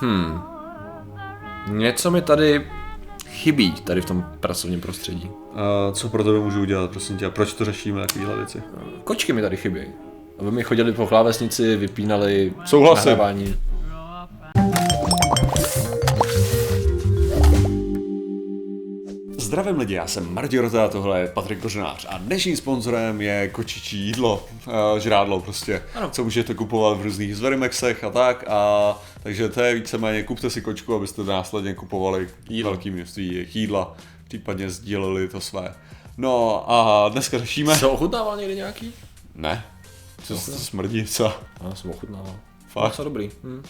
Hmm. Něco mi tady chybí tady v tom pracovním prostředí. A co pro tebe můžu udělat, prosím tě? A proč to řešíme, takovéhle věci? Kočky mi tady chybí. Aby mi chodili po klávesnici, vypínali Souhlasím. nahrávání. Zdravím lidi, já jsem Martin Rota, tohle je Patrik Kořenář a dnešním sponzorem je kočičí jídlo, uh, žrádlo prostě, Ano. co můžete kupovat v různých Zverimexech a tak a takže to je víceméně, kupte si kočku, abyste následně kupovali Jídlo. velké množství jejich jídla, případně sdíleli to své. No a dneska řešíme... Co ochutnával někdy nějaký? Ne, co to smrdí, co? Já jsem ochutnával. Fakt? Jsou dobrý. Hm.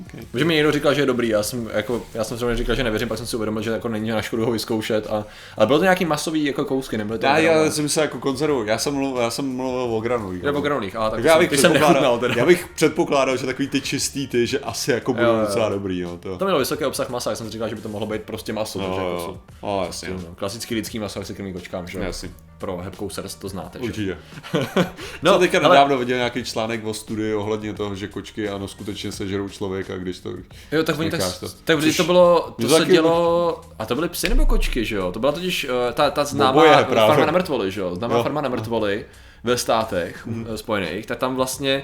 Okay. Protože mi někdo říkal, že je dobrý, já jsem, jako, já jsem třeba říkal, že nevěřím, pak jsem si uvědomil, že jako není na škodu ho vyzkoušet. A, ale bylo to nějaký masový jako kousky, nebyly to Já, já jsem se jako konzervu, já jsem mluvil, já jsem mluvil o granulích. Jde o granulích, aha, tak, Tak já bych, jsem nechutnal předpokládal, teda. já bych předpokládal, že takový ty čistý ty, že asi jako budou Jo, jo. docela dobrý, no to. To mělo vysoký obsah masa, já jsem si říkal, že by to mohlo být prostě maso. No, takže jako jo, no, jasně, no. no, klasický lidský maso, jak se krmí kočkám, že jo? Jasně. Pro hebkou srst to znáte, že? Určitě. No, No, teďka ale- nedávno viděl nějaký článek o studii ohledně toho, že kočky ano skutečně sežerou člověka, když to... Jo, tak oni tak, to. tak Což to bylo, to se taky- dělo, a to byly psy nebo kočky, že jo? To byla totiž uh, ta, ta známá Oboje farma na mrtvoli, že jo? Známá Jo. farma na mrtvoli ve státech mm. spojených, tak tam vlastně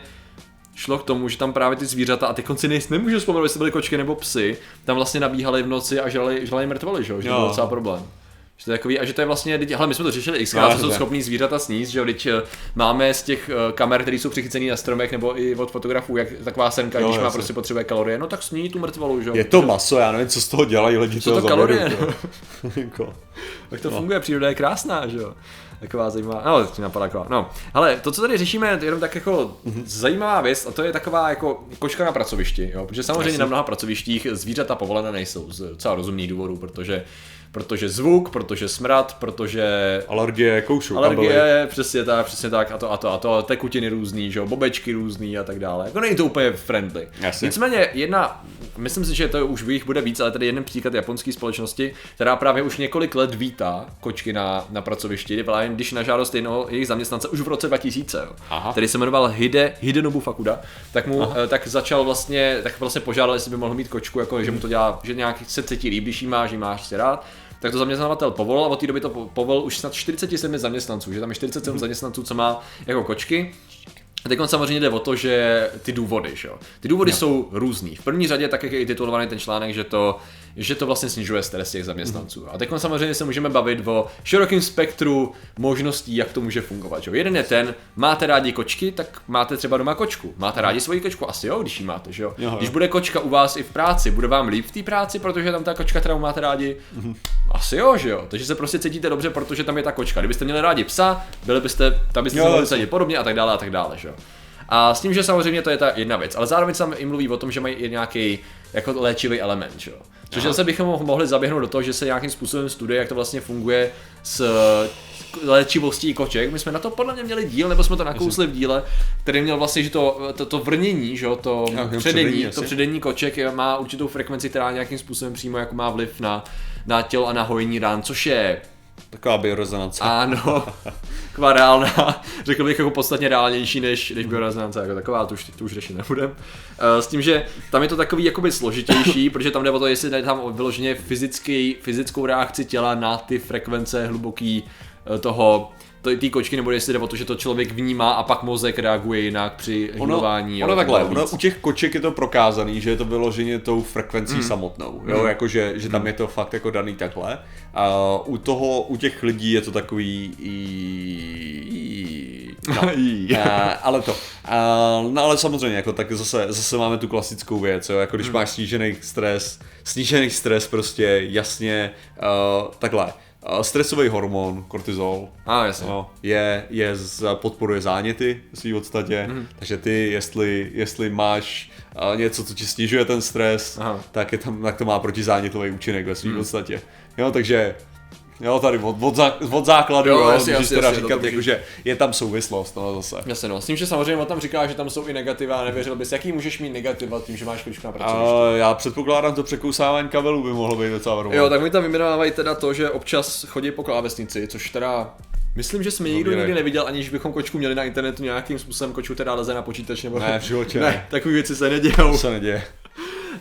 šlo k tomu, že tam právě ty zvířata, a ty konci nejs, nemůžu vzpomenout, jestli byly kočky nebo psy, tam vlastně nabíhali v noci a žrali, žrali mrtvoly, že jo? Že to byl docela problém. Že to je takový, a že to je vlastně, hele, my jsme to řešili x No, co jsou schopní zvířata sníst, že jo, teď eh, máme z těch eh, kamer, které jsou přichycené na stromech, nebo i od fotografů, jak taková senka, když má prostě potřebuje kalorie, no tak sní tu mrtvolu, že jo. Je to maso, já nevím, co z toho dělají lidi, Co to kalorie? Jako. Jak to funguje, příroda je krásná, že jo? Taková zajímavá, no, to napadá taková, no. Ale to, co tady řešíme, je jenom tak jako zajímavá věc, a to je taková jako kočka na pracovišti, jo? Protože samozřejmě Jasně. na mnoha pracovištích zvířata povolené nejsou z docela rozumných důvodů, protože protože zvuk, protože smrad, protože Alergie, koušu, kabely. alergie, přesně tak, přesně tak, a to, a to, a to, tekutiny různý, že jo, bobečky různý a tak dále. Jako není to úplně friendly. Jasně. Nicméně jedna, myslím si, že to už jich bude víc, ale tady jeden příklad japonské společnosti, která právě už několik let vítá kočky na, na pracovišti, právě když na žádost jednoho jejich zaměstnance už v roce 2000, jo, Aha. který se jmenoval Hide, Hidenobu Fakuda, tak mu eh, tak začal vlastně, tak vlastně požádal, jestli by mohl mít kočku, jako, že mu to dělá, že nějak se cítí když jí má, že jí máš si rád. Tak to zaměstnavatel povolil a od té doby to po- povolil už snad 47 zaměstnanců, že tam je 47 zaměstnanců, co má jako kočky. A teď samozřejmě jde o to, že ty důvody, že jo. Ty důvody jsou různý. V první řadě, tak jak je i titulovaný ten článek, že to, že to vlastně snižuje stres těch zaměstnanců. A teď samozřejmě se můžeme bavit o širokém spektru možností, jak to může fungovat. Že? jo. Jeden je ten, máte rádi kočky, tak máte třeba doma kočku. Máte rádi svoji kočku? Asi jo, když ji máte, že jo. Jo, jo. Když bude kočka u vás i v práci, bude vám líp v té práci, protože tam ta kočka, kterou máte rádi, asi jo, že jo. Takže se prostě cítíte dobře, protože tam je ta kočka. Kdybyste měli rádi psa, byli byste, tam byste Jo, se podobně a tak dále a tak dále, že jo. A s tím, že samozřejmě to je ta jedna věc, ale zároveň se tam i mluví o tom, že mají i nějaký jako léčivý element, že jo. Což zase bychom mo- mohli zaběhnout do toho, že se nějakým způsobem studuje, jak to vlastně funguje s léčivostí koček. My jsme na to podle mě měli díl, nebo jsme to nakousli v díle, který měl vlastně, že to, to, to vrnění, že jo, to jo, předení, předení, to předení koček je- má určitou frekvenci, která nějakým způsobem přímo jako má vliv na, na tělo a na hojení rán, což je Taková biorezonance. ano, taková reálná, řekl bych jako podstatně reálnější než, než biorezonance jako taková, to už, to už řešit nebudem. Eh, S tím, že tam je to takový jakoby složitější, protože tam jde o to, jestli jde tam vyloženě fyzický, fyzickou reakci těla na ty frekvence hluboký eh, toho to té kočky, nebo jestli jde o to, že to člověk vnímá a pak mozek reaguje jinak při Ono, hýlování. ono jo, takhle, tak ono, u těch koček je to prokázaný, že je to vyloženě tou frekvencí mm. samotnou, jo, jakože, že tam je to fakt jako daný takhle. A u toho, u těch lidí je to takový i... No. A, ale to. A, no ale samozřejmě, jako, tak zase, zase máme tu klasickou věc, jo, jako když máš snížený stres, snížený stres prostě jasně, uh, takhle, stresový hormon, kortizol, A jasně. No, je, je z, podporuje záněty v svým podstatě, mm. takže ty, jestli, jestli máš něco, co ti snižuje ten stres, Aha. tak, je tam, tak to má protizánětový účinek ve svým mm. podstatě. Jo, takže Jo, tady od, od, zá, od základu, Jo, jo, jasně, můžeš jasně, teda jasně, říkat, jako, že je tam souvislost, no zase. Jasně no, s tím, že samozřejmě on tam říká, že tam jsou i negativa, nevěřil bys, jaký můžeš mít negativa tím, že máš kočku na pracovišti. Já předpokládám, to překousávání kabelů by mohlo být docela problém. Jo, tak mi tam vyjmenovávají teda to, že občas chodí po klávesnici, což teda Myslím, že jsme nikdo nikdy neviděl, aniž bychom kočku měli na internetu nějakým způsobem, kočku teda leze na počítač nebo... Ne, v životě ne. ne. takové věci se nedějou. To se neděje.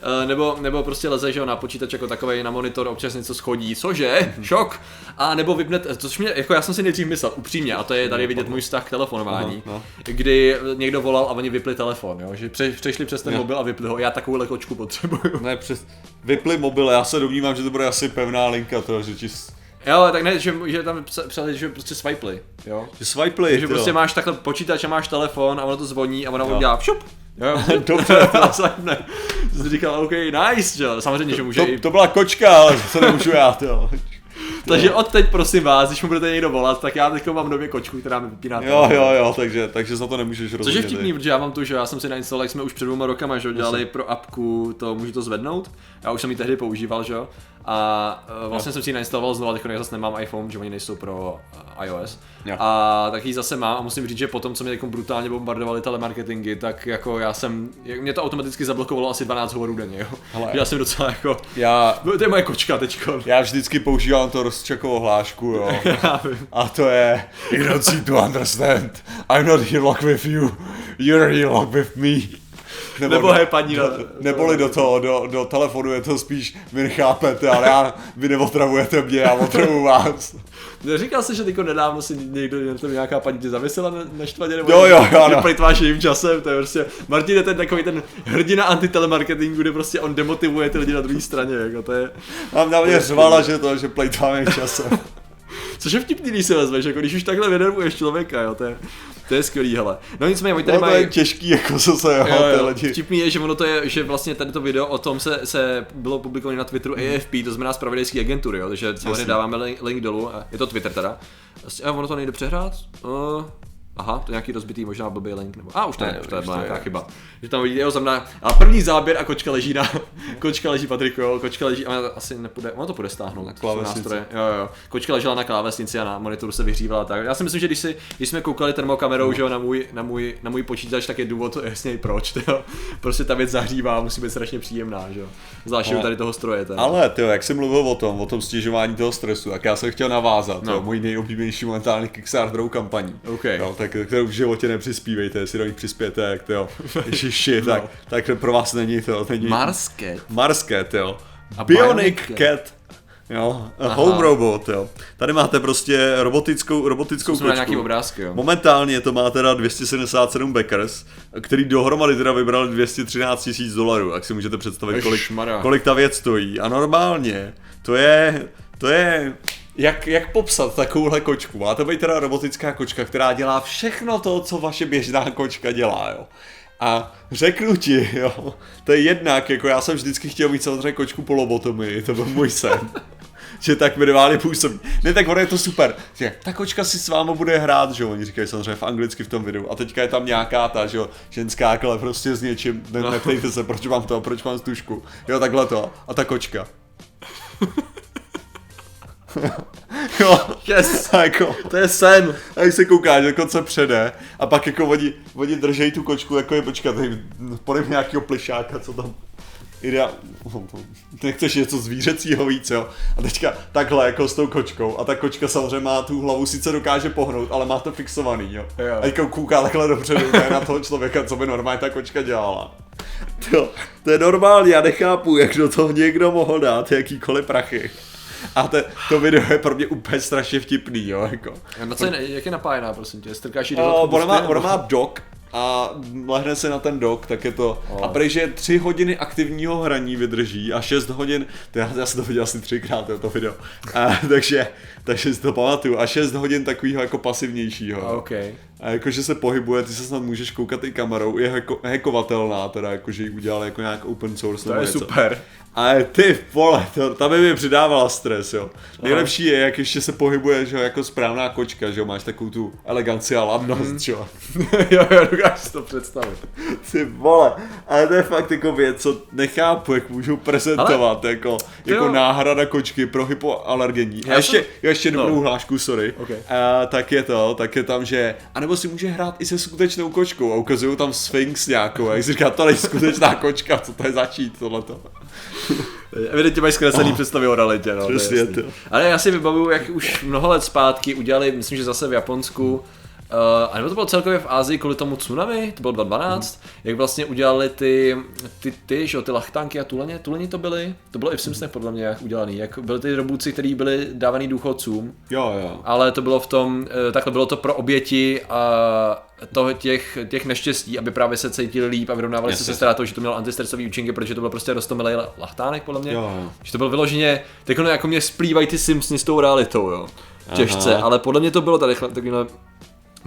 Eh, nebo, nebo prostě leze, že jo, na počítač jako takový na monitor, občas něco schodí, cože, šok, a nebo vypne, což mě, jako já jsem si nejdřív myslel, upřímně, a to je tady vidět můj vztah k telefonování, Aha, no. kdy někdo volal a oni vypli telefon, jo, že pře, přešli přes ten Jo. mobil a vypli ho, já takovou kočku potřebuju. Ne, přes... Vypli mobil, já se domnívám, že to bude asi pevná linka, to, že ti... s- Jo, tak ne, že, že tam přeli, že prostě swipely, jo. Že swipely, Že prostě máš takhle počítač a máš telefon a ono to zvoní a ono Jo. jo. dělá šup. Jo, Dobře, a. Jsem říkal, OK, nice, že jo. Samozřejmě, že může To, i... to byla kočka, ale to nemůžu já, to. Takže od teď prosím vás, když mu budete někdo volat, tak já teď mám nově kočku, která mi vypíná Jo, jo, jo, takže, takže za to nemůžeš Což rozhodně. je vtipný, protože já mám tu, že já jsem si nainstaloval, jak jsme už před dvěma rokama, že jo, dělali pro apku, to můžu to zvednout. Já už jsem ji tehdy používal, že jo. A uh, vlastně jsem si ji nainstaloval znovu, teď zase nemám iPhone, že oni nejsou pro uh, iOS. Jo. A tak ji zase mám a musím říct, že potom, co mě jako brutálně bombardovali telemarketingy, tak jako já jsem, jak- mě to automaticky zablokovalo asi 12 hovorů denně, jo. Hele. Já jsem docela jako, Já, no, to je moje kočka teďko. já vždycky používám to rozčakovou hlášku, jo. A to je You don't seem to understand. I'm not here lock with you. You're here lock with me. Nebo he, paní na- Neboli do toho, do, do telefonu je to spíš, vy nechápete, ale já, vy neotravujete mě, já otravuju vás. Říkal jsi, že teďko nedávno si někdo, tam nějaká paní tě zavěsila na, na štvaně, nebo Jo, jo, jo, no. plýtváš jejím časem, to je prostě, Martin je ten takový ten hrdina antitelemarketingu, kde prostě on demotivuje ty lidi na druhé straně, jako to je, Mám na mě řvala, že to, že plejtváme časem. Což je vtipný, když si vezmeš, jako když už takhle vynervuješ člověka, jo, to je, to je skvělý, hele. No nicméně, oni tady No to mají, je těžký, jako co se, jo, Jo, lidi. Vtipný je, že ono to je, že vlastně tento video o tom se, se bylo publikované na Twitteru AFP, to znamená zpravodajské agentury, jo, takže samozřejmě dáváme link, link dolů, a je to Twitter teda. A ono to nejde přehrát? Uh, aha, to je nějaký rozbitý, možná blbý link, nebo, a už to Ne, je, už to je to je. nějaká chyba. Že tam vidíte, jo, znamená, a první záběr a kočka leží na, kočka leží Patriku, jo, kočka leží, a asi nepůjde, ono to půjde stáhnout, na nástroje, jo, jo, kočka ležela na klávesnici a na monitoru se vyhřívala tak. Já si myslím, že když, si, když jsme koukali termokamerou, že jo, na můj, na, můj, na můj počítač, tak je důvod jasně proč, jo. Prostě ta věc zahřívá, musí být strašně příjemná, že jo. Zvláště Ale- tady toho stroje, teda. Ale ty, jak jsi mluvil o tom, o tom stěžování toho stresu, tak já jsem chtěl navázat, No. no. jo, můj nejoblíbenější momentálně Kickstarterovou kampaní. OK. Jo, tak, kterou v životě nepřispívejte, jestli do ní přispějete, jak to jo, ježiši, No. tak, tak pro vás není to, není Marsket. Mars Cat, jo. A Bionic Bionic Cat. Jo, Aha. home robot, jo. Tady máte prostě robotickou, robotickou Jsme nějaký obrázky, jo. Momentálně to má teda 277 backers, který dohromady teda vybrali 213 tisíc dolarů, jak si můžete představit, kolik, kolik ta věc stojí. A normálně, to je, to je, jak, jak popsat takovouhle kočku? Má to být teda robotická kočka, která dělá všechno to, co vaše běžná kočka dělá, jo. A řeknu ti, jo, to je jednak, jako já jsem vždycky chtěl mít samozřejmě kočku po lobotomii, to byl můj sen. že tak minimálně působí. Ne, tak ono je to super. Že ta kočka si s váma bude hrát, že jo, oni říkají samozřejmě v anglicky v tom videu. A teďka je tam nějaká ta, že jo, ženská kle prostě s něčím, ne, No. neptejte se, proč mám to, proč mám stužku. Jo, takhle to. A ta kočka. jo, Yes, a jako, to je sen. a když se koukáš, jako co přede, a pak jako oni, oni držejí tu kočku, jako je počkat, podej nějakého plišáka, co tam Idea... Nechceš něco zvířecího víc, jo? A teďka takhle jako s tou kočkou. A ta kočka samozřejmě má tu hlavu, sice dokáže pohnout, ale má to fixovaný, jo? Jo. A teďka kouká takhle dopředu, ne na toho člověka, co by normálně ta kočka dělala. To, to je normální, já nechápu, jak do toho někdo mohl dát jakýkoliv prachy. A te, to video je pro mě úplně strašně vtipný, jo, jako. Na co je, jak je napájená, prosím tě? Strkáš jí do Uh, ona, má, pusty, ona má dock a lehne se na ten dock, tak je to. O. A prej, že 3 hodiny aktivního hraní vydrží a 6 hodin, to já, já jsem to viděl asi třikrát, to, to video. A, takže, takže si to pamatuju. A 6 hodin takového jako pasivnějšího. A, OK. A jakože se pohybuje, ty se snad můžeš koukat i kamerou, je hacko, hackovatelná, teda jakože ji udělali jako nějak open source To nebo je něco. super. Ale ty vole, to, ta by mi přidávala stres, jo. Nejlepší je, jak ještě se pohybuje, že jo, jako správná kočka, že jo, máš takovou tu eleganci a ladnost, Mhm. že jo. jo, jo, dokážu si to představit. Ty vole, ale to je fakt jako věc, co nechápu, jak můžou prezentovat, ale, jako, jako jo. náhrada kočky pro hypoalergení. A Já ještě, jsem- jo, ještě dobrou no. hlášku, sorry. Ok. A, tak je to, tak je tam, že, anebo si může hrát i se skutečnou kočkou a ukazují tam Sphinx nějakou a jak si říká, to není skutečná kočka, co to je začít, tohleto. Evidentně mají zkreslený představy o realitě, no. to je jasný. Ale já si vybavuju, jak už mnoho let zpátky udělali, myslím, že zase v Japonsku, Uh, a nebo to bylo celkově v Ázii kvůli tomu tsunami, to bylo 2012, mm. jak vlastně udělali ty, ty, ty, že, ty lachtánky a tuleně, tuleni to byly, to bylo i v Simpsonech podle mě jak udělaný, jak byly ty robůci, kteří byli dávaný důchodcům, Jo, jo. ale to bylo v tom, eh, takhle bylo to pro oběti a toho těch, těch neštěstí, aby právě se cítili líp a vyrovnávali se Jasně. se ztrátou, že to mělo antistresový účinky, protože to bylo prostě rostomilý lachtánek, podle mě. Jo, jo. Že to bylo vyloženě, tak jako mě splývají ty Simpsony s tou realitou, jo. Těžce, Aha. ale podle mě to bylo tady takovýhle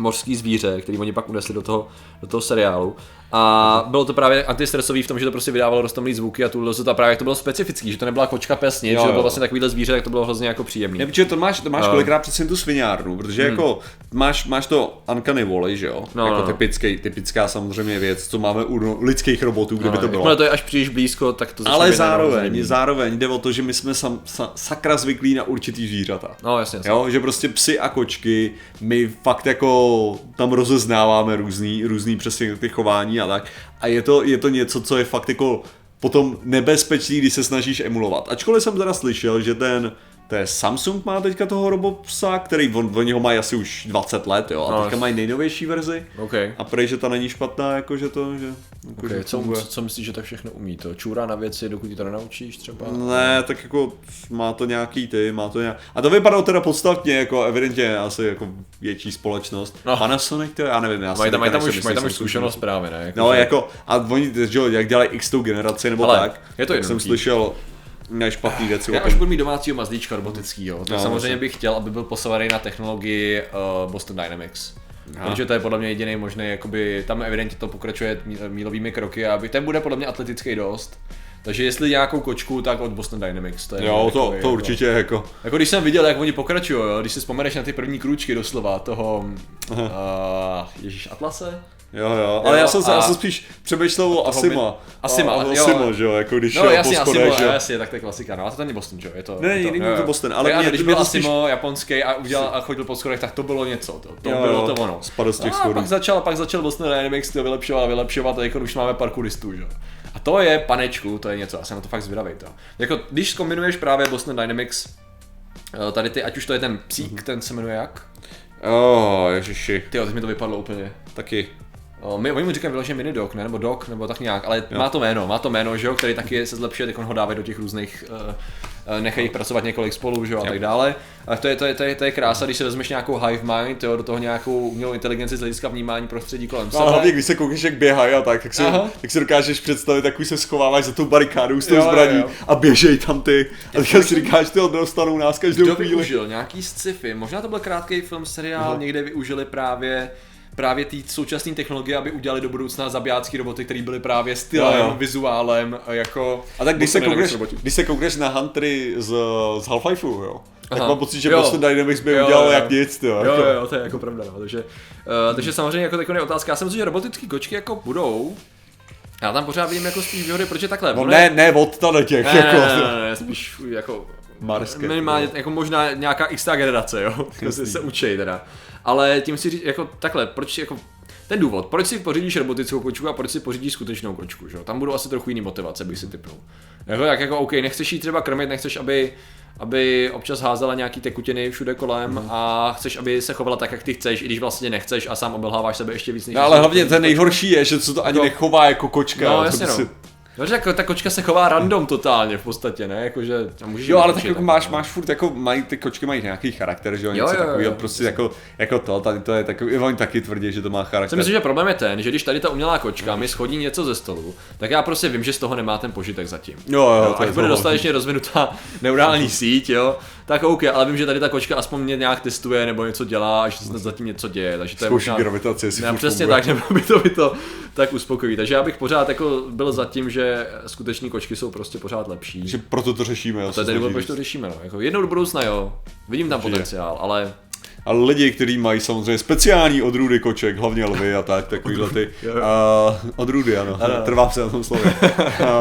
mořský zvíře, který oni pak unesli do toho, do toho seriálu. A bylo to právě antistresový v tom, že to prostě vydávalo rostomilý zvuky a tu se to právě jak to bylo specifický, že to nebyla kočka pesně, Jo, že to bylo vlastně takovýhle zvíře, tak to bylo hrozně jako příjemný. Ne, protože to máš, to máš No. kolikrát přece jen tu sviňárnu, protože jako máš, máš to uncanny valley, že jo? No, jako no, no. typický, typická samozřejmě věc, co máme u no- lidských robotů, kde by to bylo. Jakmile to je až příliš blízko, tak to Ale zároveň, zároveň jde o to, že my jsme sam, sa, sakra zvyklí na určitý zvířata. No jasně, jasně. Jo, že prostě psy a kočky, my fakt jako tam rozeznáváme různý, různý přesně ty chování a tak. A je to, je to něco, co je fakt jako potom nebezpečný, když se snažíš emulovat. Ačkoliv jsem teda slyšel, že ten to je Samsung má teďka toho robopsa, který on, oni ho mají asi už 20 let, jo, a No, teďka mají nejnovější verzi. OK. A prej, že ta není špatná, jako že to, že, jako, Okay, že co, co, co, myslíš, že to všechno umí? To čůrá na věci, dokud ti to nenaučíš třeba? Ne, tak jako má to nějaký ty, má to nějak... A to vypadalo teda podstatně, jako evidentně asi jako větší společnost. No. Panasonic to já nevím, já si Mají tam, mají tam už, mají tam už zkušenost právě, ne? No že- jako, a oni, že jo, jak dělají x tou generaci nebo Ale tak, je to tak jsem jednoduchý. Slyšel nešpatný věci Já tom. budu mít domácího mazlíčka robotickýho, tak No, samozřejmě vlastně. bych chtěl, aby byl posavaný na technologii uh, Boston Dynamics. Aha. Protože to je podle mě jediný možný, jakoby, tam evidentně to pokračuje mí- mílovými kroky a ten bude podle mě atletický dost. Takže jestli nějakou kočku, tak od Boston Dynamics. To je Jo, to, to jako- určitě jako, Jako když jsem viděl, jak oni pokračují, jo, když si vzpomeneš na ty první krůčky doslova toho, uh, Ježíš Atlase? Jo, jo, ale Jo, já jsem, se, a- já jsem spíš přemýšlel o Asima. Asima, a, a jo. Asima, že jo, jako když No jasně, Asimo, jo. jasně, tak to je klasika, no a to není Boston, že jo, je to... Ne, je není jo, to. Boston, ale Tak mě- když byl to spíš- Asimo japonský a udělal a chodil po schodech, tak to bylo něco, to, to Jo, bylo jo, to ono. spadl z těch a schodů. pak začal, pak začal Boston Dynamics to vylepšovat a vylepšovat a jako už máme parkouristů, že jo. A to je panečku, to je něco, já jsem na to fakt zvědavý to. Jako, když zkombinuješ právě Boston Dynamics, eh, tady ty, ať už to je ten psík, ten se jmenuje jak? Oh, ježiši, Ty teď mi to vypadlo úplně. taky. My, oni mu říkají vyloženě mini dog, ne? Nebo dog, nebo tak nějak, ale jo. má to jméno, má to jméno, že jo, který taky se zlepšuje, teď on ho dávají do těch různých, uh, nechají pracovat několik spolu, že jo, a tak dále. A to je, to je, to je, to je krása, když si vezmeš nějakou hive mind, jo, do toho nějakou umělou inteligenci z hlediska vnímání prostředí kolem No, sebe. ale hlavně, když se koukneš, jak běhají a tak, tak si, Aha. tak si dokážeš představit, jak už se schováváš za tou barikádou s tou Jo, jo, zbraní jo. a běžej tam ty. A teďka si říkáš, ty dostanou nás každou Kdo chvíli. využil nějaký sci-fi, možná to byl krátký film, seriál, někde využili právě právě ty současné technologie, aby udělali do budoucna zabijácký roboty, které byly právě stylem, Jo, jo. vizuálem, jako... A tak když se, koukneš, když se koukneš na Huntery z, z Half-Lifeu, jo, tak Aha. mám pocit, že Jo. Boston Dynamics by Jo, udělal jo. jak nic, jo. Jo, jako. jo, jo, to je jako pravda, no. takže, uh, takže samozřejmě jako taková otázka, já si myslím, že robotické kočky jako budou, já tam pořád vidím jako spíš výhody, protože takhle, No ne, ne od tady těch, ne, jako. ne, ne, ne, spíš jako Marské. minimálně jako možná nějaká x generace, jo, to si se učí teda. Ale tím si říct, jako takhle, proč jako ten důvod, proč si pořídíš robotickou kočku a proč si pořídíš skutečnou kočku, že? jo? Tam budou asi trochu jiný motivace, bych si typnul. Jako, jak jako, OK, nechceš jí třeba krmit, nechceš, aby, aby občas házela nějaký tekutiny všude kolem Mhm. a chceš, aby se chovala tak, jak ty chceš, i když vlastně nechceš a sám obelháváš sebe ještě víc než No ale hlavně ten nejhorší je, že se to ani No. nechová jako kočka. No, to jasně no. si- Dobře, jako ta kočka se chová random totálně v podstatě, ne? Jakože, a můžeš Jo, ale tak jako máš, no. máš furt jako, mají, ty kočky mají nějaký charakter, že jo, něco jo, jo, takového, jo, prostě jako, jako to, tady to je takový, oni taky tvrdí, že to má charakter. myslím, že problém je ten, že když tady ta umělá kočka mi schodí něco ze stolu, tak já prostě vím, že z toho nemá ten požitek zatím. Jo, jo, Jo, to je až bude to. dostatečně rozvinutá neurální síť, jo, tak OK, ale vím, že tady ta kočka aspoň mě nějak testuje nebo něco dělá, že se zatím něco děje, takže to je Zkouší možná... gravitaci, jestli Ne, přesně funguje. tak, nebo by to, by to tak uspokojí. Takže já bych pořád jako byl za tím, že skuteční kočky jsou prostě pořád lepší. Že proto to řešíme. jo, to je ten důvod, proč to řešíme. No. Jako jednou do budoucna, jo. Vidím tam Určitě. potenciál, ale Ale lidi, kteří mají samozřejmě speciální odrůdy koček, hlavně lvy a tak, takovýhle ty uh, odrůdy, ano, Ano. trvám se na tom slově,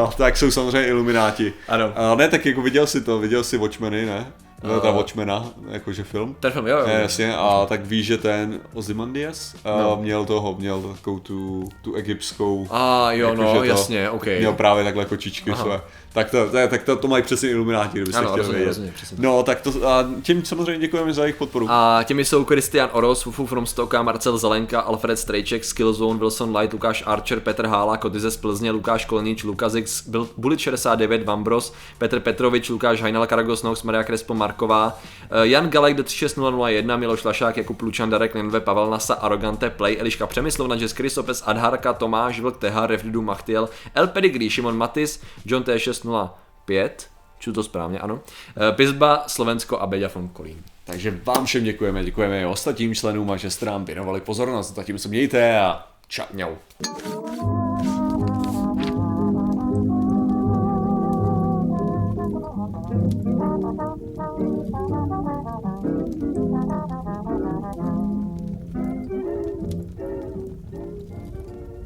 uh, tak jsou samozřejmě ilumináti. Ano. Uh, ne, tak jako viděl si to, viděl si Watchmeny, ne? Uh, ta Watchmena, jakože film. Ten film, jo, jo. Je, jasně, a tak víš, že ten Ozymandias no. měl toho, měl takovou tu, tu egyptskou... A jo, jakože no, to, jasně, ok. Měl právě takhle kočičky své. Tak to, to, tak to, to mají přesně Illuminati, kdybyste Ano, chtěli vědět. no, tak to, a tím samozřejmě děkujeme za jejich podporu. A těmi jsou Christian Oros, Fufu from Stoka, Marcel Zelenka, Alfred Strejček, Skillzone, Wilson Light, Lukáš Archer, Petr Hála, Kotyze z Plzně, Lukáš Kolnič, Lukazix, Byl- Bulit 69, Vambros, Petr Petrovič, Lukáš Hajnal, Karagos Nox, Maria Krespo, Marková, eh, Jan Galek do 36001, Miloš Lašák, Jakub Lučan, Darek Nenve, Pavel Nasa, Arogante, Play, Eliška Přemyslovna, Jess Krysopes, Adharka, Tomáš, Vlk, Teha, Refridu, Machtiel, El Pedigree, Šimon Matis, John T605, čtu to správně, ano, eh, Pizba, Slovensko a Beďa von Kolín. Takže vám všem děkujeme, děkujeme i ostatním členům a že jste nám věnovali pozornost. Zatím se mějte a čau.